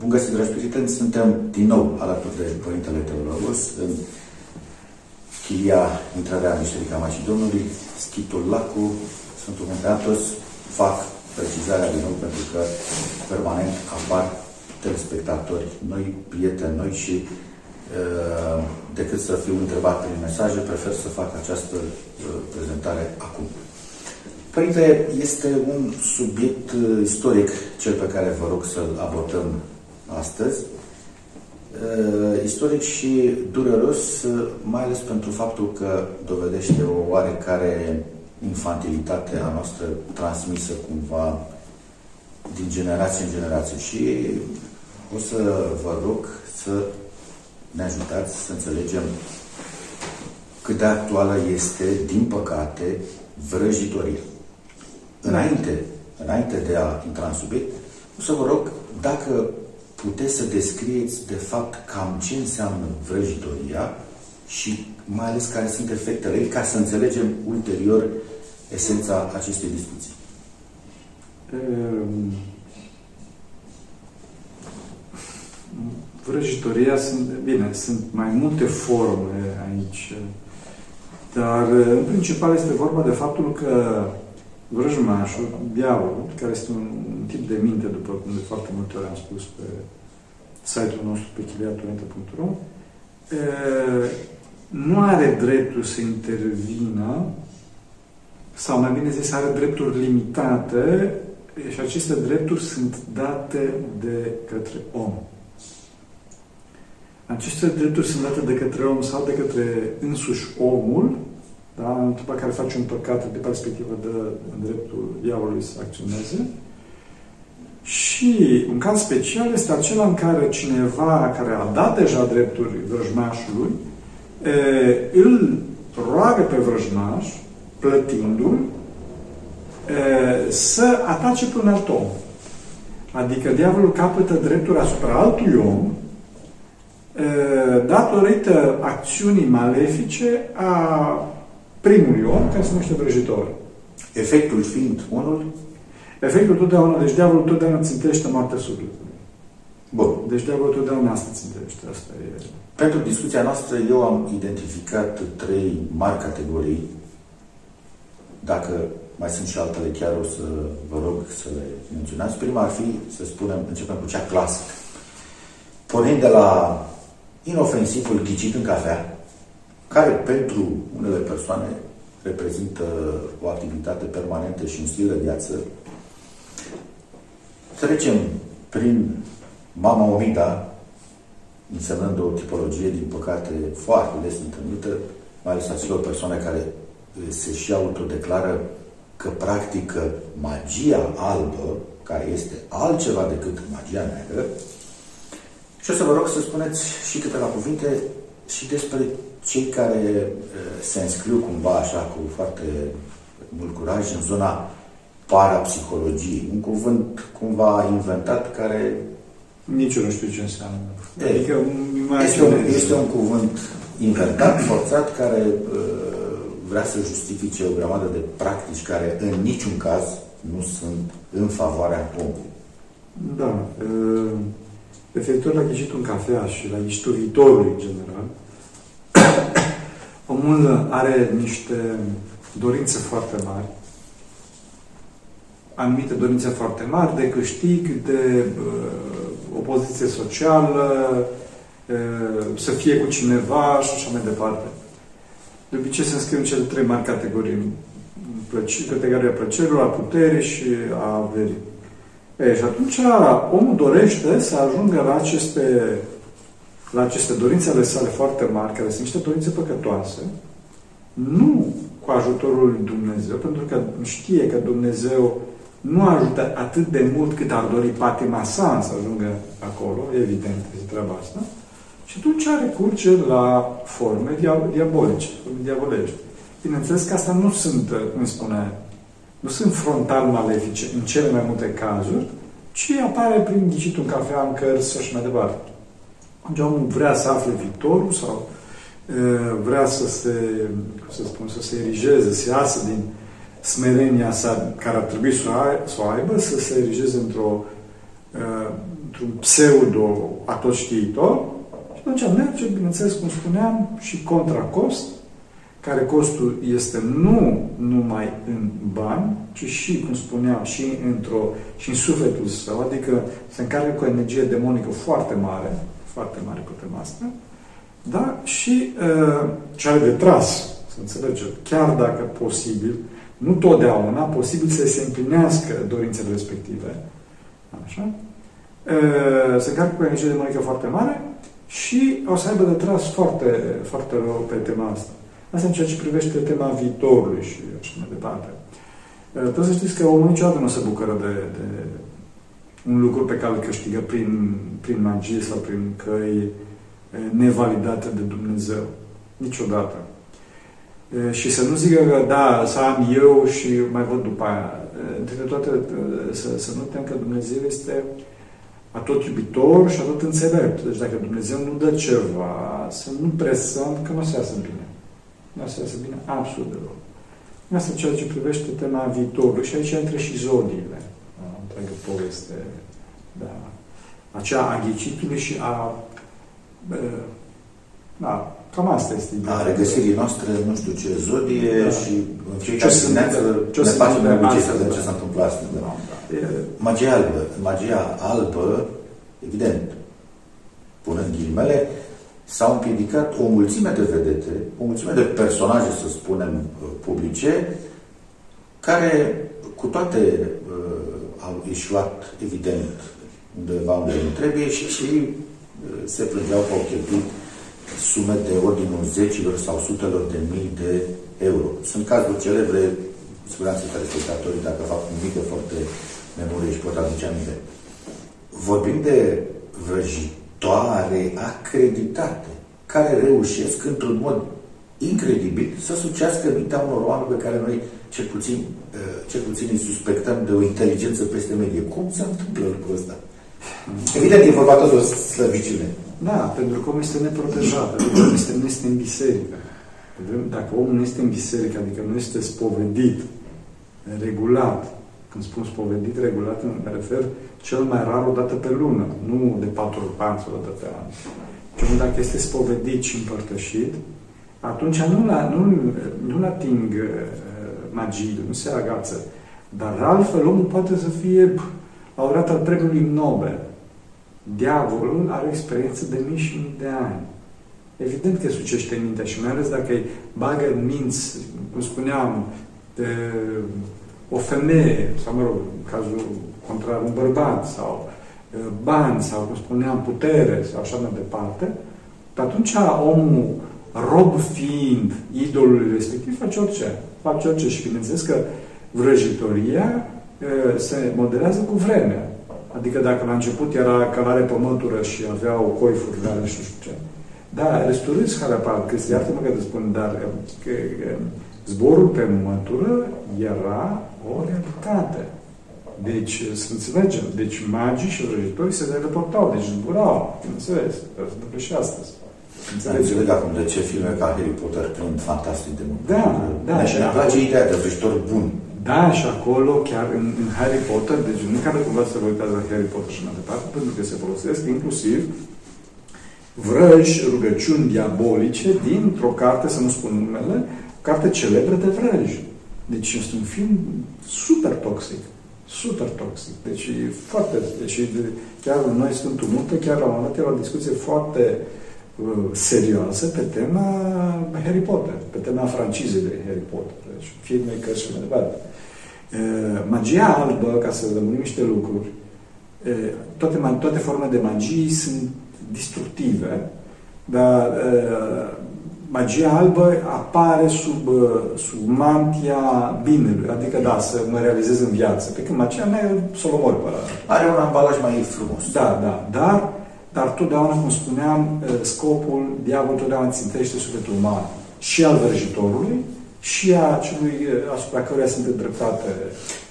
Bun găsit, dragi prieteni! Suntem din nou alături de Părintele Teologos în chilia intrarea Biserica Mașii Domnului, Schitul Lacu, Sfântul Munte Atos. Fac precizarea din nou pentru că permanent apar telespectatori noi, prieteni noi și uh, decât să fiu întrebat prin mesaje, prefer să fac această uh, prezentare acum. Părinte, este un subiect uh, istoric cel pe care vă rog să-l abordăm astăzi, uh, istoric și dureros, uh, mai ales pentru faptul că dovedește o oarecare infantilitate a noastră transmisă cumva din generație în generație. Și o să vă rog să ne ajutați să înțelegem cât de actuală este, din păcate, vrăjitoria. Înainte, înainte de a intra în subiect, o să vă rog dacă puteți să descrieți de fapt cam ce înseamnă vrăjitoria și mai ales care sunt efectele ei, ca să înțelegem ulterior esența acestei discuții. Ehm, vrăjitoria sunt, bine, sunt mai multe forme aici, dar în principal este vorba de faptul că vrăjmașul, diavolul, care este un, un tip de minte, după cum de foarte multe ori am spus pe site-ul nostru pe chiliatorente.ro, nu are dreptul să intervină, sau mai bine zis, are drepturi limitate și aceste drepturi sunt date de către om. Aceste drepturi sunt date de către om sau de către însuși omul, da? în clipa care face un păcat de perspectivă de dreptul diavolului să acționeze. Și un caz special este acela în care cineva care a dat deja drepturi vrăjmașului e, îl roagă pe vrăjmaș, plătindu-l, e, să atace pe un alt om. Adică diavolul capătă drepturi asupra altui om e, datorită acțiunii malefice a primului om, care se numește vrăjitor. Efectul fiind unul? Efectul totdeauna, deci diavolul totdeauna țintește moartea sufletului. Bun. Deci diavolul totdeauna asta țintește. Asta e... Pentru discuția noastră, eu am identificat trei mari categorii. Dacă mai sunt și altele, chiar o să vă rog să le menționați. Prima ar fi, să spunem, începem cu cea clasică. Pornind de la inofensivul ghicit în cafea, care pentru unele persoane reprezintă o activitate permanentă și un stil de viață, trecem prin mama omida, însemnând o tipologie, din păcate, foarte des întâlnită, mai ales acelor persoane care se și autodeclară că practică magia albă, care este altceva decât magia neagră, și o să vă rog să spuneți și câteva cuvinte și despre cei care se înscriu cumva așa cu foarte mult curaj în zona parapsihologiei, un cuvânt cumva inventat care... Nici eu nu știu ce înseamnă. E, adică este, un, este un cuvânt inventat, forțat, care uh, vrea să justifice o grămadă de practici care în niciun caz nu sunt în favoarea omului. Da. Uh, referitor la ghișitul în cafea și la ghișitul viitorului în general, omul are niște dorințe foarte mari, anumite dorințe foarte mari de câștig, de uh, o poziție socială, uh, să fie cu cineva și așa mai departe. De obicei se înscriu în cele trei mari categorii. Categoria plăcerilor, a puterii și a averii. E, și atunci omul dorește să ajungă la aceste la aceste dorințe ale sale foarte mari, care sunt niște dorințe păcătoase, nu cu ajutorul lui Dumnezeu, pentru că știe că Dumnezeu nu ajută atât de mult cât ar dori patima sa să ajungă acolo, evident, este treaba asta, și atunci recurge la forme diabolice, forme diavolești. Bineînțeles că asta nu sunt, cum spune, nu sunt frontal malefice în cele mai multe cazuri, ci apare prin ghicitul în cafea, în cărți și așa mai departe. Atunci omul vrea să afle viitorul sau vrea să se, să spun, să se erigeze, să iasă din smerenia sa care ar trebui să o aibă, să se erigeze într-o uh, într-un pseudo atotștiitor și atunci merge, bineînțeles, cum spuneam, și contra cost, care costul este nu numai în bani, ci și, cum spuneam, și, într-o, și în sufletul său, adică se încarcă cu o energie demonică foarte mare, foarte mare pe tema asta, da? și uh, ce are de tras, să înțelegem, chiar dacă posibil, nu totdeauna, posibil să se împlinească dorințele respective, așa, uh, se încarcă cu o energie demonică foarte mare și o să aibă de tras foarte, foarte rău pe tema asta. Asta în ceea ce privește tema viitorului și așa mai departe. Uh, trebuie să știți că omul niciodată nu se bucură de, de un lucru pe care îl câștigă prin, prin magie sau prin căi uh, nevalidate de Dumnezeu. Niciodată. Uh, și să nu zică că da, să am eu și mai văd după aia. Între toate, să, să nu uităm că Dumnezeu este atot iubitor și atot înțelept. Deci dacă Dumnezeu nu dă ceva, să nu presăm că nu se iasă bine. Asta se bine absolut deloc. Asta ceea ce privește tema viitorului. Și aici intră și zodiile. Întreagă poveste. Da. Aceea a ghicitului și a... Da, cam asta este ideea. A regăsirii noastre, nu știu ce zodie da. și în fiecare dimineață ne facem de obicei să vedem ce s-a întâmplat astăzi. Da. Da. Magia albă. Magia albă, evident, punând ghilimele, s-au împiedicat o mulțime de vedete, o mulțime de personaje, să spunem, uh, publice, care cu toate uh, au ieșuat, evident, undeva unde nu trebuie și, și uh, se plângeau că au cheltuit sume de ordinul zecilor sau sutelor de mii de euro. Sunt cazuri celebre, siguranță că respectatorii, dacă fac un mic efort de memorie și pot aduce aminte. Vorbim de vrăjit sectoare acreditate care reușesc într-un mod incredibil să sucească mintea unor oameni pe care noi cel puțin, uh, cel puțin îi suspectăm de o inteligență peste medie. Cum se întâmplă lucrul ăsta? Evident, e vorba tot de o slăbiciune. Da, pentru că omul este neprotejat, pentru că omul este, nu este în biserică. Dacă omul nu este în biserică, adică nu este spovedit, regulat, când spun spovedit regulat, mă refer cel mai rar o dată pe lună, nu de patru ori pe an sau o dată pe an. Deci dacă este spovedit și împărtășit, atunci nu-l nu, nu ating uh, magiile, nu se agață. Dar altfel omul poate să fie laureat al premiului Nobel. Diavolul are experiență de mii și mii de ani. Evident că sucește în mintea și mai ales dacă îi bagă în minți, cum spuneam, de o femeie, sau mă rog, în cazul contrar un bărbat, sau bani, sau, cum spuneam, putere, sau așa mai departe, atunci omul, rob fiind idolului respectiv, face orice. Face orice și bineînțeles că vrăjitoria se modelează cu vremea. Adică dacă la început era călare pe mătură și avea o coi furgare și nu știu ce. Da, resturând scala că iartă-mă că te spun, dar că, că, zborul pe mătură era o realitate. Deci, să înțelegem, deci magii și vrăjitorii se teleportau, deci zburau, bineînțeles, se întâmplă și astăzi. Înțeleg acum de ce filme ca Harry Potter prind fantastic de mult. Da, da. Și ne place ideea de vrăjitor bun. Da, și acolo, chiar în, în Harry Potter, deci nu care cumva să vă uitați la Harry Potter și mai departe, pentru că se folosesc inclusiv vrăji, rugăciuni diabolice dintr-o carte, să nu spun numele, carte celebră de vrăji. Deci este un film super toxic. Super toxic. Deci foarte... Deci chiar noi Sfântul Munte, chiar am avut o discuție foarte uh, serioasă pe tema Harry Potter, pe tema francizei de Harry Potter. Deci filme, cărți și mai departe. Uh, magia albă, ca să lămurim niște lucruri, uh, toate, toate formele de magie sunt destructive, dar uh, magia albă apare sub, uh, sub mantia binelui, adică da, să mă realizez în viață. Pe când magia mea să o omor pe Are un ambalaj mai frumos. Da, da, dar, dar totdeauna, cum spuneam, uh, scopul, diavolul totdeauna țintește sufletul uman și al vrăjitorului și a celui uh, asupra căruia sunt îndreptate.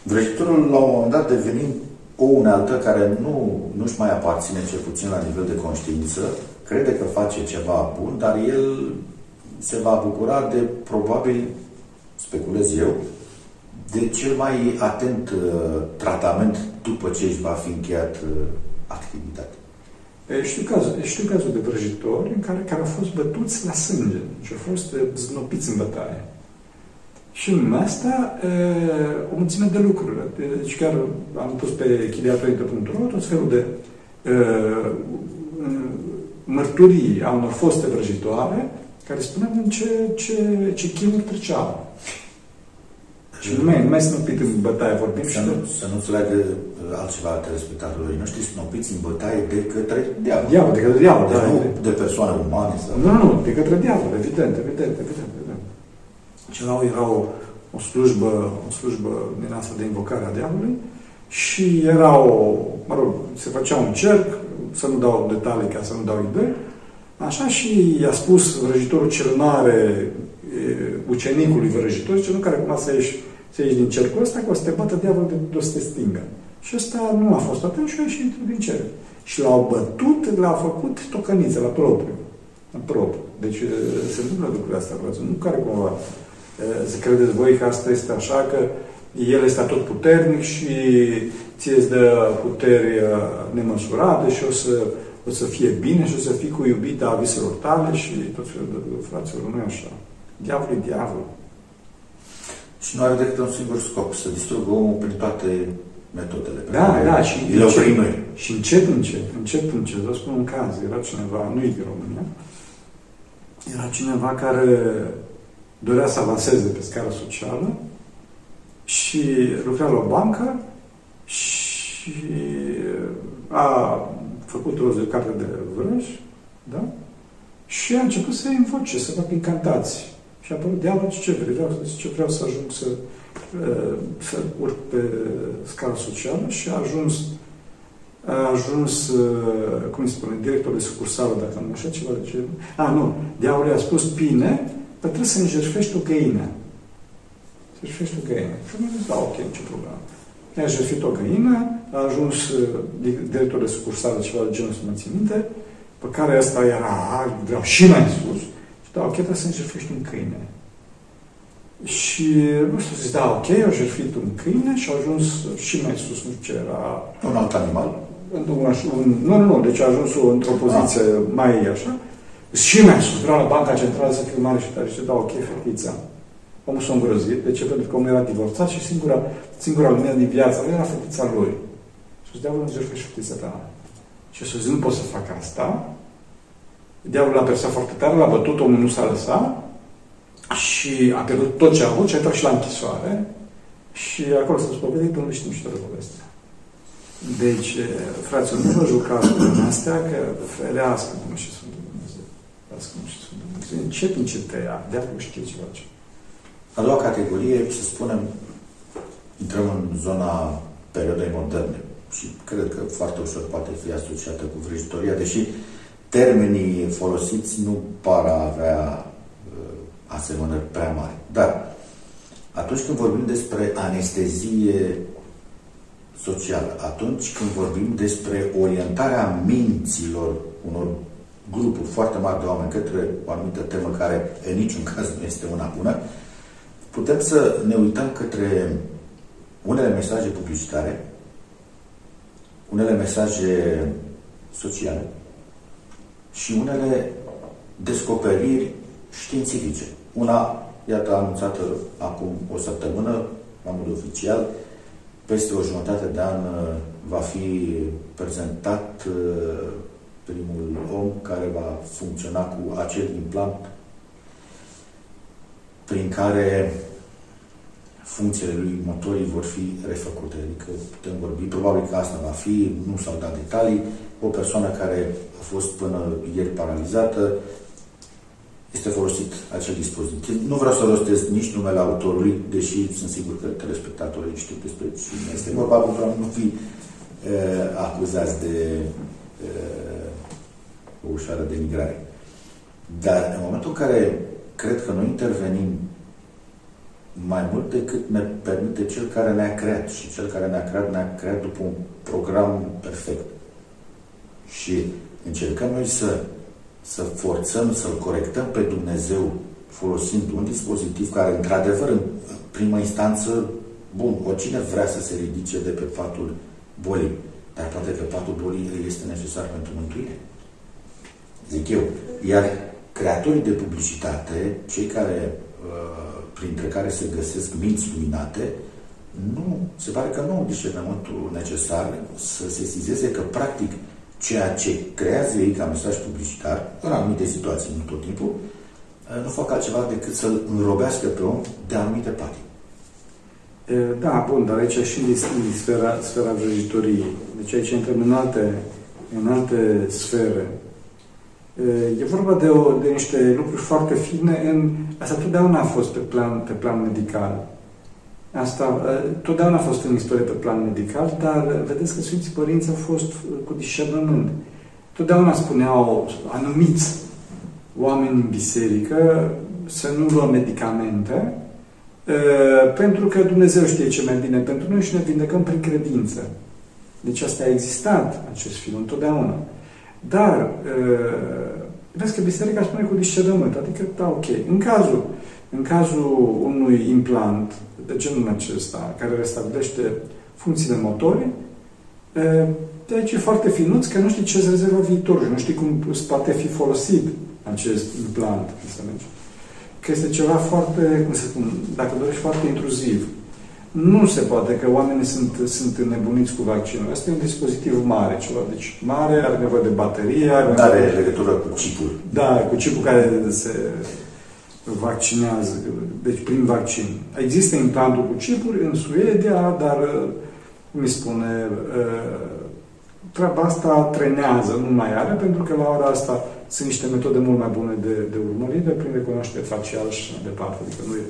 Vrăjitorul, la un moment dat, devenind o unealtă care nu, nu-și mai aparține, cel puțin la nivel de conștiință, crede că face ceva bun, dar el se va bucura de, probabil, speculez eu, de cel mai atent uh, tratament după ce își va fi încheiat uh, activitatea. Știu cazul, știu cazul de vrăjitori în care, care au fost bătuți la sânge și au fost znopiți în bătaie. Și în asta o mulțime de lucruri. Deci chiar am pus pe chiliatorinte.ro tot felul de uh, mărturii a unor foste vrăjitoare care spuneau în ce, ce, ce chinuri treceau. Și nu mai, nu mai snopit în bătaie vorbim să nu, să nu înțeleagă altceva telespectatorii noștri, snopiți în bătaie de către diavol. Diavol, de către diavol, de, da. Nu de persoane umane. Sau... Nu, nu, de către diavol, evident, evident, evident. evident. Și erau, erau o slujbă, o slujbă din asta de invocare a diavolului și era o, mă rog, se făcea un cerc, să nu dau detalii ca să nu dau idei, așa și i-a spus vrăjitorul cel mare ucenicului vrăjitor, zice, nu care acum să ieși, să ieși din cercul ăsta, că o să te bată diavolul de, de o să te stingă. Și ăsta nu a fost atunci și a ieșit din cer. Și l-au bătut, l-au făcut tocăniță la propriu. La propriu. Deci se întâmplă lucrurile astea, frate. Nu care cumva să credeți voi că asta este așa, că el este tot puternic și ție îți dă puteri nemăsurate și o să, o să fie bine și o să fii cu iubita a viselor tale și tot felul de fraților, nu e așa. Diavolul e diavol. Și nu are decât un singur scop, să distrugă omul prin toate metodele. Da, da, și le oprim noi. Și încet, încet, încet, încet, vă spun un caz, era cineva, nu e din România, era cineva care dorea să avanseze pe scară socială și lucra la o bancă și a făcut rost de carte de vrăj, da? Și a început să invoce, să facă incantații. Și a apărut diavolul, ce vrei? Vreau, ce vreau să ajung să, uh, să urc pe scară socială și a ajuns a ajuns, uh, cum îi spune, directorul de sucursală, dacă nu așa ceva de ce... A, nu, diavolul i-a spus, bine, dar trebuie să-mi jertfești o găină. Să jertfești o găină. Și am zis, da, ok, ce problemă. I-a jertfit o găină, a ajuns uh, directorul de sucursală, ceva de genul, să mă țin minte, pe care ăsta era, vreau și mai sus, și da, ok, trebuie să-mi jertfești un câine. Și, nu știu, zis, da, ok, au jertfit un câine și au ajuns și mai sus, nu știu ce era... Un alt animal? Un, un, nu, nu, nu, deci a ajuns într-o poziție ah. mai așa. Și mai sus, vreau la Banca Centrală să fiu mare și tare. Și da, ok, fetița. Omul s-a îngrozit. De ce? Pentru că omul era divorțat și singura, singura lumină din viața lui era fetița lui. Și zis, diavolul nu și fetița ta. Și să zic, nu pot să fac asta. Diavolul l-a persat foarte tare, l-a bătut, omul nu s-a lăsat și a pierdut tot ce a avut și a intrat și la închisoare. Și acolo s-a spovedit, nu știm și toată povestea. Deci, fraților, nu vă jucați cu astea, că ferească Dumnezeu și Sfântul Dumnezeu. Ferească și Sfântul Dumnezeu. Încet, încet te ia. De-aia știe ceva ce. A doua categorie, să spunem, intrăm în zona perioadei moderne și cred că foarte ușor poate fi asociată cu vrăjitoria, deși termenii folosiți nu par a avea uh, asemănări prea mari. Dar atunci când vorbim despre anestezie socială, atunci când vorbim despre orientarea minților unor grupuri foarte mari de oameni către o anumită temă care în niciun caz nu este una bună, putem să ne uităm către unele mesaje publicitare, unele mesaje sociale și unele descoperiri științifice. Una, iată, anunțată acum o săptămână, la mod oficial, peste o jumătate de an uh, va fi prezentat uh, primul om care va funcționa cu acel implant prin care funcțiile lui motorii vor fi refăcute. Adică putem vorbi, probabil că asta va fi, nu s-au dat detalii, o persoană care a fost până ieri paralizată, este folosit acel dispozitiv. Nu vreau să rostez nici numele autorului, deși sunt sigur că telespectatorii știu despre cine este vorba, pentru a nu fi uh, acuzați de uh, o ușoară denigrare. Dar în momentul în care cred că noi intervenim mai mult decât ne permite cel care ne-a creat și cel care ne-a creat, ne-a creat după un program perfect. Și încercăm noi să să forțăm, să-L corectăm pe Dumnezeu folosind un dispozitiv care, într-adevăr, în primă instanță, bun, oricine vrea să se ridice de pe fatul bolii, dar poate că patul bolii este necesar pentru mântuire. Zic eu. Iar creatorii de publicitate, cei care, uh, printre care se găsesc minți luminate, nu, se pare că nu au discernământul necesar să se sizeze că, practic, ceea ce creează ei ca mesaj publicitar, în anumite situații, nu tot timpul, uh, nu fac altceva decât să-l înrobească pe om de anumite patii. Da, bun, dar aici și în sfera, sfera vrăjitoriei. Deci aici intrăm în alte, în alte sfere. E vorba de, o, de niște lucruri foarte fine. În, asta totdeauna a fost pe plan, pe plan medical. Asta totdeauna a fost în istorie pe plan medical, dar vedeți că Sfinții Părinți au fost cu discernământ. Totdeauna spuneau anumiți oameni în biserică să nu luăm medicamente, pentru că Dumnezeu știe ce mai bine pentru noi și ne vindecăm prin credință. Deci asta a existat, acest film, întotdeauna. Dar, vezi că biserica spune cu discernământ, adică, da, ok, în cazul, în cazul unui implant de genul acesta, care restabilește funcțiile motorii, de aici e foarte finuț că nu știi ce se rezervă viitorul și nu știi cum poate fi folosit acest implant, înțelegi? că este ceva foarte, cum să spun, dacă dorești, foarte intruziv. Nu se poate că oamenii sunt, sunt nebuniți cu vaccinul. Asta e un dispozitiv mare, ceva. Deci mare, are nevoie de baterie. Are, nevoie... are legătură cu chipul. Da, cu chipul care se vaccinează, deci prin vaccin. Există implantul cu chipuri în Suedia, dar, cum îi spune, treaba asta trenează, nu mai are, pentru că la ora asta sunt niște metode mult mai bune de, de urmărire prin recunoaștere facial și mai departe. Adică nu e...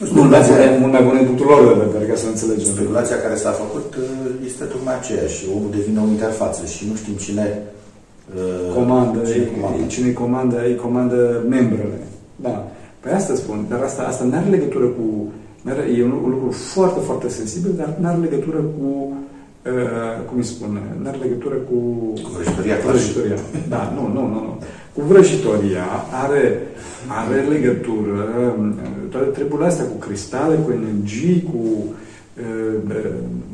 Mult mai, bune, mult mai bune punctul lor de vedere, ca să înțelegem. Speculația care s-a făcut uh, este tocmai aceeași. Omul devine o interfață și nu știm cine uh, comandă, cine comandă, cine comandă, îi comandă membrele. Da. Păi asta spun, dar asta, asta nu are legătură cu... E un, un lucru foarte, foarte sensibil, dar nu are legătură cu Uh, cum îi spune, nu are legătură cu... Cu vrăjitoria. vrăjitoria. Da, nu, nu, nu, nu. Cu vrăjitoria are, are legătură, um, toate treburile astea cu cristale, cu energii, cu, uh,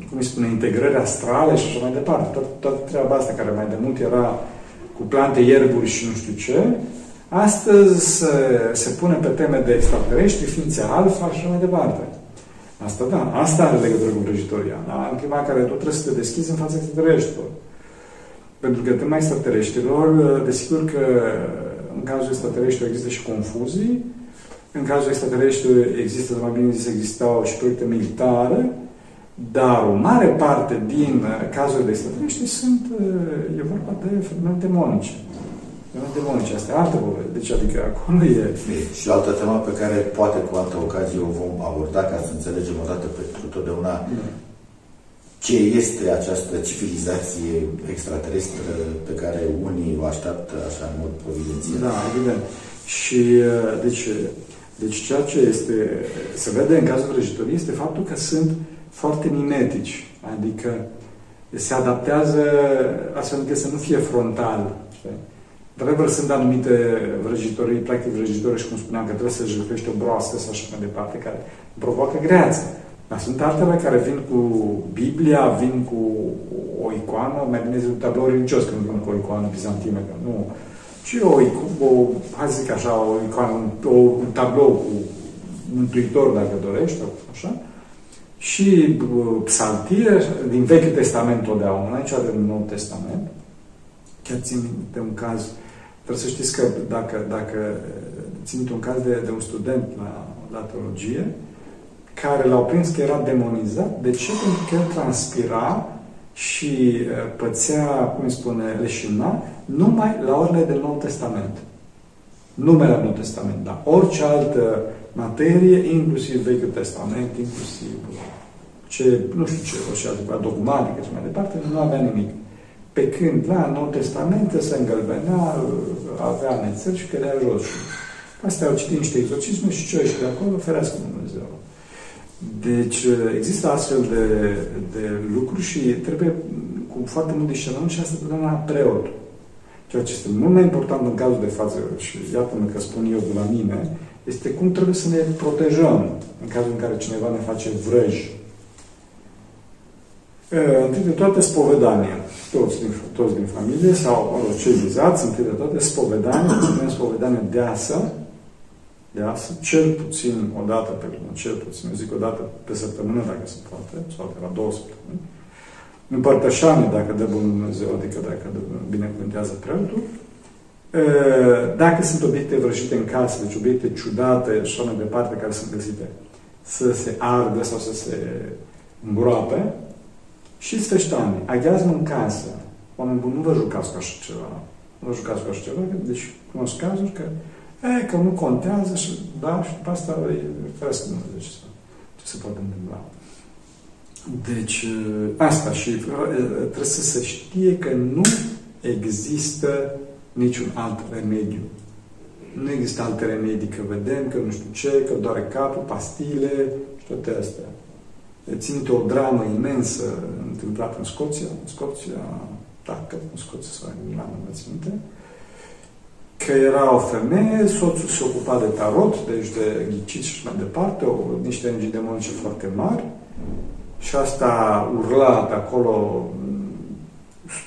cum îi spune, integrări astrale și așa mai departe. Toată, toată treaba asta care mai de mult era cu plante, ierburi și nu știu ce, astăzi se, se pune pe teme de extraterestri, ființe alfa și așa mai departe. Asta da, asta are legătură cu vrăjitoria. Da? În clima în care tu trebuie să te deschizi în fața extraterestrilor. Pentru că tema extraterestrilor, desigur că în cazul extraterestrilor există și confuzii, în cazul extraterestrilor există, mai bine zis, existau și proiecte militare, dar o mare parte din cazurile de extraterestri sunt, e vorba de fenomene demonice. Fenomene demonice, asta e altă poveste. Deci, adică acolo e... Și o altă temă pe care poate cu altă ocazie o vom aborda ca să înțelegem odată pentru totdeauna mm. Ce este această civilizație extraterestră pe care unii o așteaptă așa în mod providențial. Da, evident. Și deci, deci ceea ce este, se vede în cazul vrăjitorii este faptul că sunt foarte mimetici. Adică se adaptează astfel încât să nu fie frontal. Știi? Într-adevăr, sunt anumite vrăjitorii, practic vrăjitori și cum spuneam, că trebuie să jăcăște o broască sau așa mai departe, care provoacă greață. Dar sunt altele care vin cu Biblia, vin cu o icoană, mai bine zic un tablou religios când vin cu o icoană bizantină, că nu. Ci o, o hai să zic așa, o icoană, un, o, un tablou cu mântuitor, dacă dorești, așa. Și uh, psaltire din Vechiul Testament totdeauna, niciodată din Nou Testament. Chiar țin de un caz uh, Trebuie să știți că dacă, dacă țin un caz de, de un student la, la teologie, care l-au prins că era demonizat. De ce? Pentru că el transpira și pățea, cum îi spune, leșina, numai la orele del Nou Testament. Numele la Nou Testament, dar orice altă materie, inclusiv Vechiul Testament, inclusiv ce, nu știu ce, orice altă dogmatică și mai departe, nu avea nimic. Pe când la Nou Testament se îngălbenea, avea nețări și cădea jos. Astea au citit niște exorcisme și ce și de acolo, ferească Dumnezeu. Deci există astfel de, de lucruri și trebuie cu foarte mult discernământ și asta totdeauna preot. Ceea ce este mult mai important în cazul de față, și iată-mă că spun eu de la mine, este cum trebuie să ne protejăm în cazul în care cineva ne face vrăj Întâi de toate, spovedania. Toți din, toți din familie sau, mă rog, cei vizați, întâi de toate, spovedania, ținem spovedania deasă, deasă, cel puțin o dată pe lună, cel puțin, eu zic o dată pe săptămână, dacă se poate, sau pe la două săptămâni. Împărtășanie, dacă dă Bunul Dumnezeu, adică dacă binecuvântează preotul. Dacă sunt obiecte vrăjite în casă, deci obiecte ciudate și așa mai departe, care sunt găsite, să se ardă sau să se îngroape, și sfeștani, aghiazmă în casă. Oameni buni, nu vă jucați cu așa ceva. Nu vă jucați cu așa ceva, deci cunosc cazuri că, e, că nu contează și, da, și după asta e feresc nu ce, ce se poate întâmpla. Deci, asta și trebuie să se știe că nu există niciun alt remediu. Nu există alte remedii, că vedem, că nu știu ce, că doare capul, pastile și toate astea. Ținte o dramă imensă întâmplată în Scoția, în Scoția, da, că în Scoția sau în Irlanda, nu ținte, că era o femeie, soțul se ocupa de tarot, deci de ghicit și mai departe, o, niște energii demonice foarte mari, și asta urla pe acolo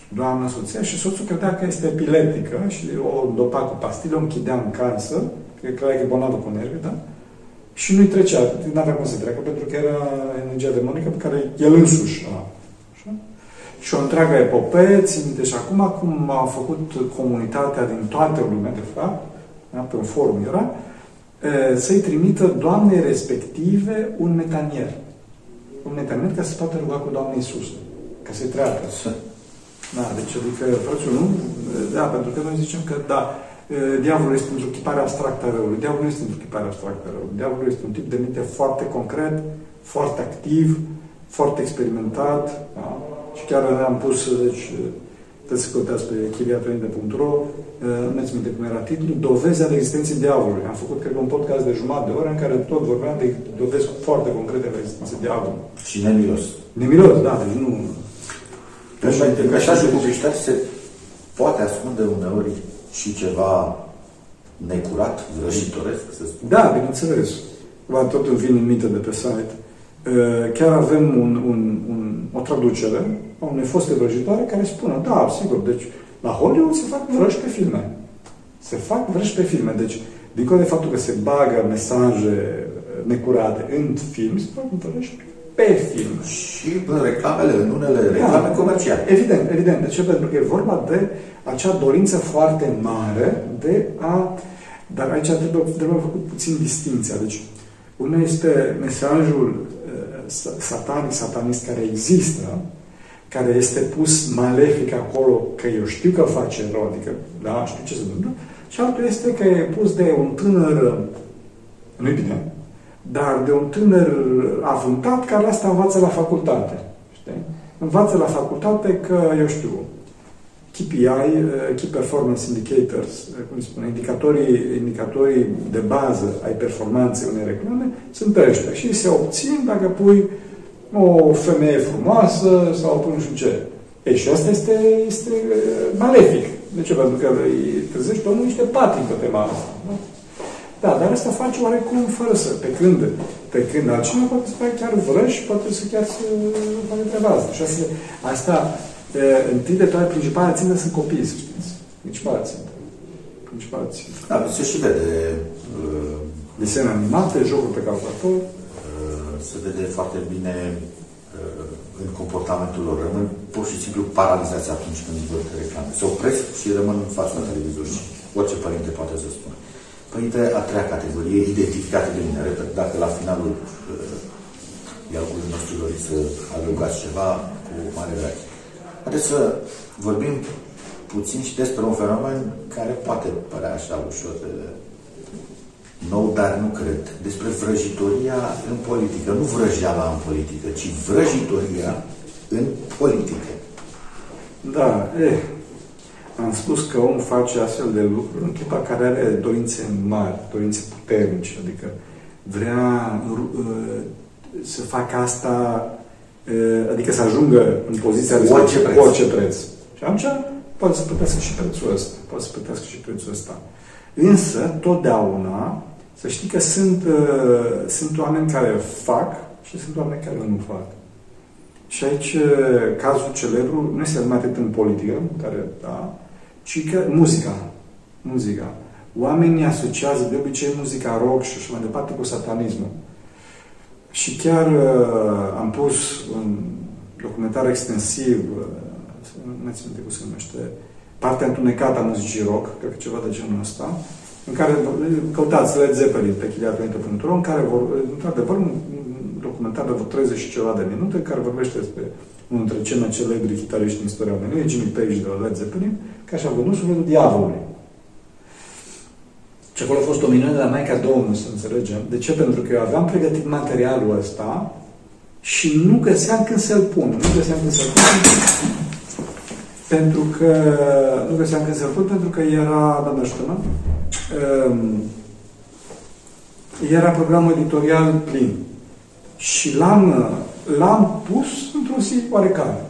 doamna soția și soțul credea că este epileptică și o dopa cu pastile, o închidea în casă, că credea că e bolnavă cu nervi, da? și nu-i trecea, nu avea cum să treacă, pentru că era energia demonică pe care el însuși a. Așa? Și o întreagă epopee, țin minte și acum, cum a făcut comunitatea din toată lumea, de fapt, da? pe un forum era, să-i trimită doamnei respective un metanier. Un metanier ca să poată ruga cu Doamne Iisus. Ca să-i treacă. Da, deci adică, frățul, nu? Da, pentru că noi zicem că, da, diavolul este într-o chipare abstractă a răului. Diavolul nu este într-o chipare abstractă a răului. Diavolul este un tip de minte foarte concret, foarte activ, foarte experimentat. Da? Și chiar am pus, deci, trebuie să căutați pe chiriatrăinde.ro, nu ți minte cum era titlul, dovezi ale existenței diavolului. Am făcut, cred un podcast de jumătate de oră în care tot vorbeam de dovezi foarte concrete ale existenței diavolului. Și nemilos. Nemilos, da, deci nu... Deci, așa de publicitate se poate ascunde uneori și ceva necurat, vrăjitoresc, să spun? Da, bineînțeles. Va tot îmi vin în minte de pe site. Chiar avem un, un, un, o traducere a unei foste vrăjitoare care spune, da, sigur, deci la Hollywood se fac vrăji pe filme. Se fac vrăji pe filme. Deci, dincolo de faptul că se bagă mesaje necurate în film, se fac vrăji pe film. Și în reclamele, în unele reclame da, comerciale. Evident, evident. De ce? Pentru că e vorba de acea dorință foarte mare de a... Dar aici trebuie, trebuie făcut puțin distinția. Deci, unul este mesajul uh, satanic, satanist care există, care este pus malefic acolo, că eu știu că face rău, adică, da, știu ce se întâmplă, și altul este că e pus de un tânăr, nu-i bine, dar de un tânăr avântat care asta învață la facultate. Știi? Învață la facultate că, eu știu, KPI, uh, Key Performance Indicators, uh, cum spune, indicatorii, indicatorii de bază ai performanței unei reclame sunt ăștia și se obțin dacă pui o femeie frumoasă sau pui nu știu ce. Ei, și asta este, este uh, malefic. De ce? Pentru că îi trezești pe omul niște patii pe tema asta. Da? da, dar asta face oarecum fără să, pe când, pe când altcineva poate să facă chiar vrăși, poate să chiar să facă treaba asta. Și asta, asta întâi de toate, principala țintă sunt copiii, să știți. Principala țintă. Principala țintă. Da, se și vede. Uh, Desene animate, jocuri pe calculator. Uh, se vede foarte bine uh, în comportamentul lor. Rămân pur și simplu paralizați atunci când văd reclame. Se opresc și rămân în fața televizorului. Orice părinte poate să spună. Părinte, a treia categorie, identificată de mine. Repet, dacă la finalul uh, dialogului nostru doriți să adăugați ceva, cu mare drag. Haideți să vorbim puțin și despre un fenomen care poate părea așa ușor de nou, dar nu cred. Despre vrăjitoria în politică. Nu vrăjeala în politică, ci vrăjitoria în politică. Da, e, am spus că omul face astfel de lucruri în clipa care are dorințe mari, dorințe puternice, adică vrea uh, să facă asta adică să ajungă în poziția de orice preț. Cu orice preț. Și atunci poate să plătească și prețul ăsta. Poate să plătească și prețul ăsta. Însă, totdeauna, să știi că sunt, uh, sunt oameni care fac și sunt oameni care nu fac. Și aici cazul celebru nu este numai atât în politică, care, da, ci că muzica. Muzica. Oamenii asociază de obicei muzica rock și așa mai departe cu satanismul. Și chiar uh, am pus un documentar extensiv, uh, nu mai țin cum se numește, partea întunecată a muzicii rock, cred că ceva de genul ăsta, în care căutați Led Zeppelin pe chiliatunite.ro, în care, vor, într-adevăr, un documentar de vreo 30 și ceva de minute, care vorbește despre unul dintre cei mai celebri chitariști din istoria omenirii, Jimmy Page de la Led Zeppelin, care și-a văzut sufletul diavolului. Și acolo a fost o minune de la Maica Domnului, să înțelegem. De ce? Pentru că eu aveam pregătit materialul ăsta și nu găseam când să-l pun. Nu găseam când să-l pun. Pentru că nu găseam când să-l pun, pentru că era, doamna Ștămă, um, era programul editorial plin. Și l-am, l-am pus într-o zi oarecare.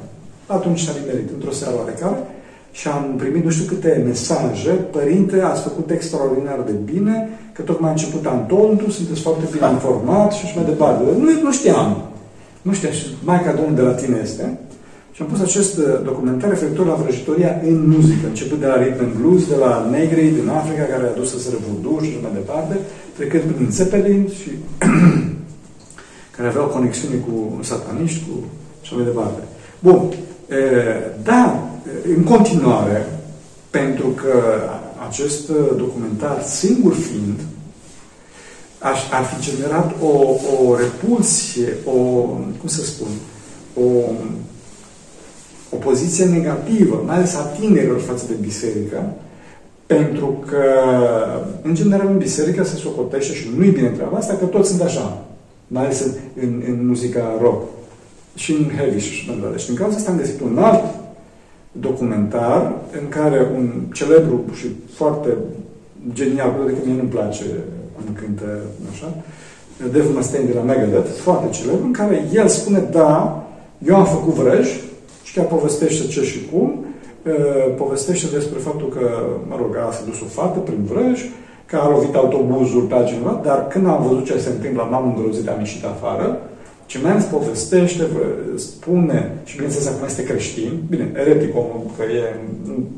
Atunci s-a nimerit, într-o seară oarecare, și am primit nu știu câte mesaje. Părinte, ați făcut extraordinar de bine, că tocmai a început Antontu, sunteți foarte bine da. informat și așa mai departe. Nu, nu știam. Nu știam. Și Maica Domnului de la tine este. Și am pus acest uh, documentar referitor la vrăjitoria în muzică, începând de la rhythm and blues, de la negri din Africa, care a dus să se voodoo și așa mai departe, trecând prin Zeppelin și care aveau conexiune cu sataniști, cu și mai departe. Bun. Da, în continuare, pentru că acest documentar, singur fiind, ar fi generat o, o repulsie, o, cum să spun, o, o poziție negativă, mai ales a tinerilor față de biserică, pentru că, în general, în biserică se socotește și nu-i bine treaba asta, că toți sunt așa, mai ales în, în, în muzica rock și în heavy și în departe. Și din cauza asta am găsit un alt documentar în care un celebru și foarte genial, pentru că mie nu-mi place cum cântă așa, Dave Mustaine de la Megadeth, foarte celebru, în care el spune, da, eu am făcut vrăj și chiar povestește ce și cum, povestește despre faptul că, mă rog, a se dus o fată prin vrăj, că a lovit autobuzul pe altcineva, dar când am văzut ce se întâmplă, m-am îngrozit, am ieșit afară ce mai ales povestește, spune, și bineînțeles acum este creștin, bine, eretic omul, că e,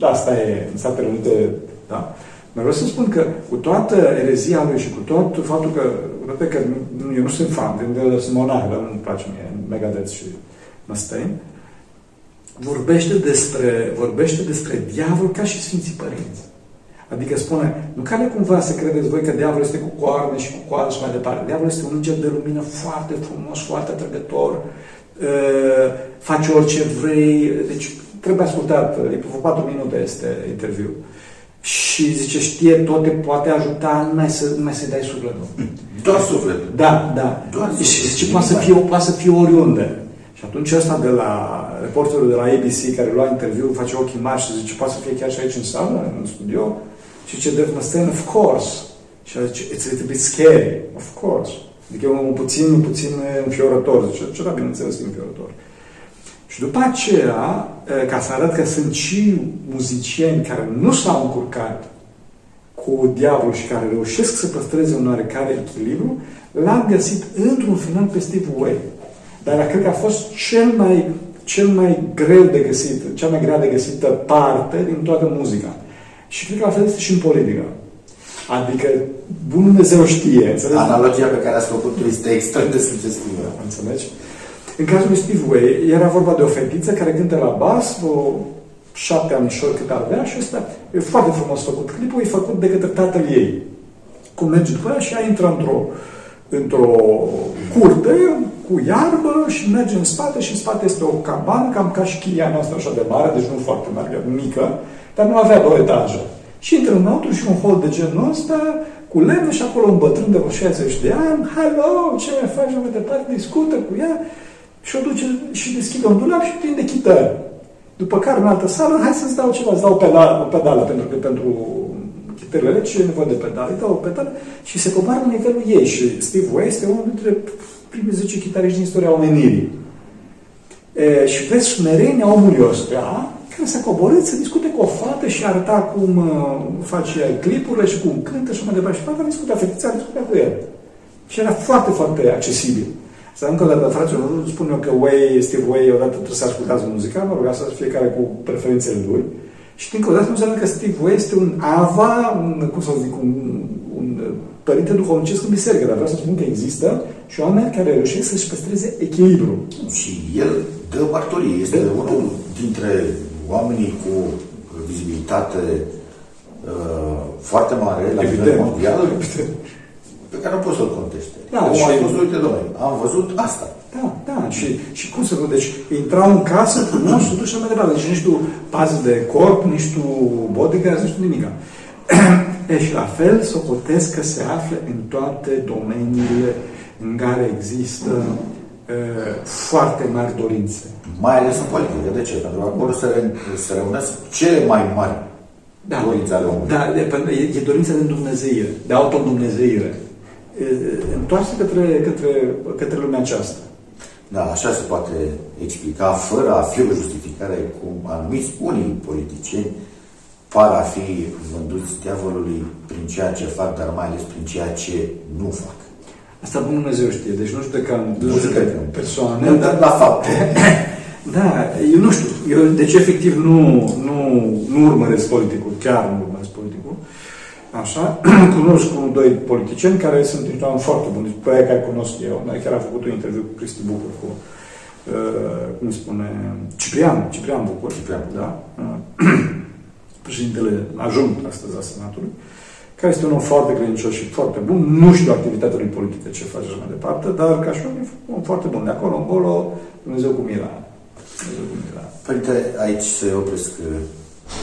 asta e în Statele Unite, da? Dar vreau să spun că cu toată erezia lui și cu tot faptul că, cu toate că eu nu sunt fan, de sunt monah, dar nu-mi place mie Megadeth și Mustaine, vorbește despre, vorbește despre diavol ca și Sfinții Părinți. Adică spune, nu care cumva să credeți voi că diavolul este cu coarne și cu coarne și mai departe. Diavolul este un înger de lumină foarte frumos, foarte atrăgător, face orice vrei, deci trebuie ascultat, e pe 4 minute este interviu. Și zice, știe toate, poate ajuta numai să, numai să dai sufletul. Doar sufletul. Da, da. Doar și zice, poate să, fie, poate să fie oriunde. Și atunci ăsta de la reporterul de la ABC care lua interviu, face ochii mari și zice, poate să fie chiar și aici în sală, în studio, și ce Dave Mustaine, of course. Și zice, it's a little bit scary, of course. Adică e un puțin, puțin înfiorător. Zice, ceva bineînțeles înfiorător. Și după aceea, ca să arăt că sunt și muzicieni care nu s-au încurcat cu diavolul și care reușesc să păstreze un oarecare echilibru, l-am găsit într-un final pe Steve Way. Dar cred că a fost cel mai, cel mai greu de găsit, cea mai grea de găsită parte din toată muzica. Și cred că la fel este și în politică. Adică, Bunul Dumnezeu știe. Înțelegi? Analogia pe care ați făcut-o este extrem de sugestivă. Înțelegi? În cazul lui Steve Way, era vorba de o fetiță care cântă la bas, o șapte anișori cât avea și ăsta e foarte frumos făcut. Clipul e făcut de către tatăl ei. Cum merge după ea și ea intră într-o într-o curte cu iarbă și merge în spate și în spate este o cabană, cam ca și chilia noastră așa de mare, deci nu foarte mare, mică, dar nu avea două etaje. Și intră înăuntru și un hol de genul ăsta, cu lemne și acolo un bătrân de 60 de ani, hello, ce mai faci mai departe, discută cu ea și o duce și deschide un dulap și prinde chitări. După care în altă sală, hai să-ți dau ceva, îți dau o pedală, o pedală pentru că pentru chitările ce e nevoie de pedală, îi dau o pedală și se coboară la nivelul ei. Și Steve Way este unul dintre primii 10 chitariști din istoria omenirii. E, și vezi smerenia omului ăsta, care s-a coborât să discute cu o fată și arăta cum uh, face clipurile și cum cântă și mai departe. Și fata discuta, fetița discuta cu el. Și era foarte, foarte accesibil. Să încă o dată, fraților, nu spun eu că Way, Steve Way, odată trebuie să ascultați muzica, mă rog, asta fiecare cu preferințele lui. Și încă o dată nu înseamnă că Steve Way este un ava, un, cum să zic, un, un părinte duhovnicesc în biserică, dar vreau să spun că există și oameni care reușesc să-și păstreze echilibru. Și el dă mărturie. Este de unul dintre oamenii cu vizibilitate uh, foarte mare la nivel mondial, pe care nu poți să-l contește. Da, Cum și... a spus, uite, domnule, am văzut asta. Da, da, și, și cum să Deci intrau în casă frumos și duci mai departe. Deci nici tu pază de corp, nici tu bodyguard, nici tu nimic. și la fel, socotesc că se află în toate domeniile în care există uh, foarte mari dorințe. Mai ales în politică. De ce? Pentru că acolo se, re, se reunesc cele mai mari da, dorințe ale omului. Da, e, e dorința de Dumnezeire, de autodumnezeire. Întoarse către, către, către lumea aceasta. Da, așa se poate explica, fără a fi o justificare cum anumiți unii politicieni par a fi vânduți diavolului prin ceea ce fac, dar mai ales prin ceea ce nu fac. Asta Bunul Dumnezeu știe, deci nu judecăm, nu judecăm persoane. Nu, dar la fapte. da, eu nu știu, eu deci efectiv nu, nu, nu urmăresc politicul, chiar nu urmăresc politicul. Așa, cunosc cu doi politicieni care sunt niște oameni foarte buni, pe aia care cunosc eu. Noi chiar am făcut un interviu cu Cristi Bucur, cu, uh, cum spune, Ciprian, Ciprian Bucur. Ciprian, da. Uh, președintele ajung astăzi a Senatului, care este un om foarte credincios și foarte bun. Nu știu activitatea lui politică ce face și mai departe, dar ca și om foarte bun. De acolo încolo, Dumnezeu cu mila. Dumnezeu cu mila. Părinte, aici se opresc uh,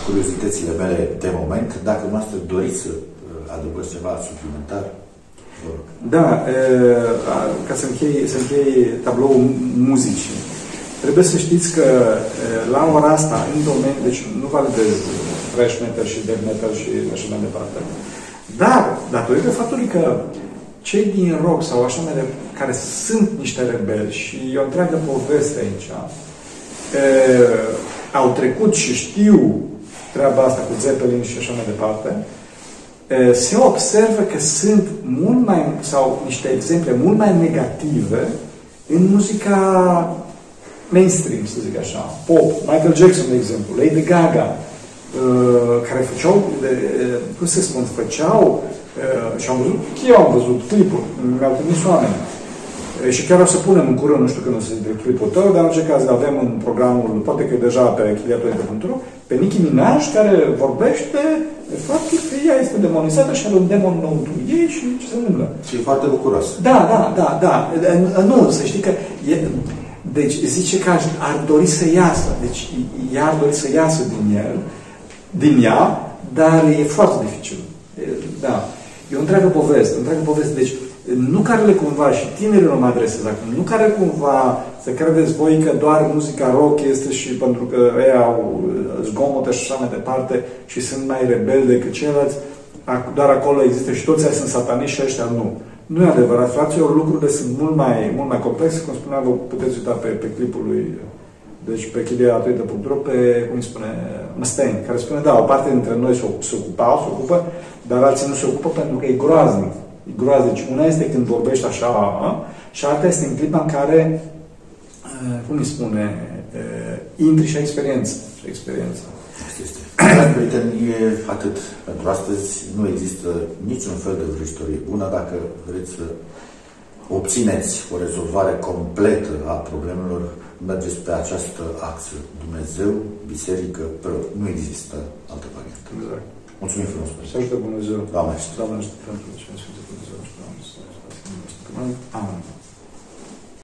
curiozitățile mele de moment. Dacă noastră doriți să uh, adăugați ceva suplimentar, da, uh, ca să închei, să închei tabloul muzicii. Trebuie să știți că la ora asta, în domeniu, deci nu validez thrash metal și death metal și așa mai departe. Dar, datorită faptului că cei din rock sau așa mai departe, care sunt niște rebeli și e o întreagă poveste aici, e, au trecut și știu treaba asta cu Zeppelin și așa mai departe, e, se observă că sunt mult mai, sau niște exemple mult mai negative în muzica mainstream, să zic așa, pop, Michael Jackson, de exemplu, Lady Gaga, uh, care făceau, de, uh, cum se spun, făceau, uh, și am văzut, eu am văzut clipul, mi-au trimis oameni. Și chiar o să punem în curând, nu știu când o să zic clipul tău, dar în orice caz avem în programul, poate că deja pe chiliatul.ro, pe Nicki Minaj, care vorbește de faptul că ea este demonizată și are un demon nou ei și ce se întâmplă. Și e foarte bucuros. Da, da, da, da. Nu, să știi că e, deci zice că ar dori să iasă. Deci ea ar dori să iasă din el, din ea, dar e foarte dificil. Da. E o întreagă poveste, o întreagă poveste. Deci, nu care le cumva, și tinerii nu mă adresez acum, nu care cumva să credeți voi că doar muzica rock este și pentru că ei au zgomote și așa mai departe și sunt mai rebeli decât ceilalți, doar acolo există și toți sunt sataniști și ăștia nu. Nu e adevărat, fraților, lucrurile sunt mult mai, mult mai complexe, cum spuneam, vă puteți uita pe, pe clipul lui, deci pe chilia.ro, pe, cum îi spune, Mustang, care spune, da, o parte dintre noi se, se ocupau, se ocupă, dar alții nu se ocupă pentru că e groaznic. E groaznic. Deci una este când vorbești așa, a, și alta este în clipa în care, cum îi spune, intri și experiență. Și experiență. Este. Prieteni, e atât pentru astăzi. Nu există niciun fel de vrăjitorie bună. Dacă vreți să obțineți o rezolvare completă a problemelor, mergeți pe această axă. Dumnezeu, biserică, preot. Nu există altă variantă. Exact. Mulțumim frumos. Să ajută Dumnezeu. Doamne ajută. Doamne ajută pentru ce Sfântul Dumnezeu. Amin.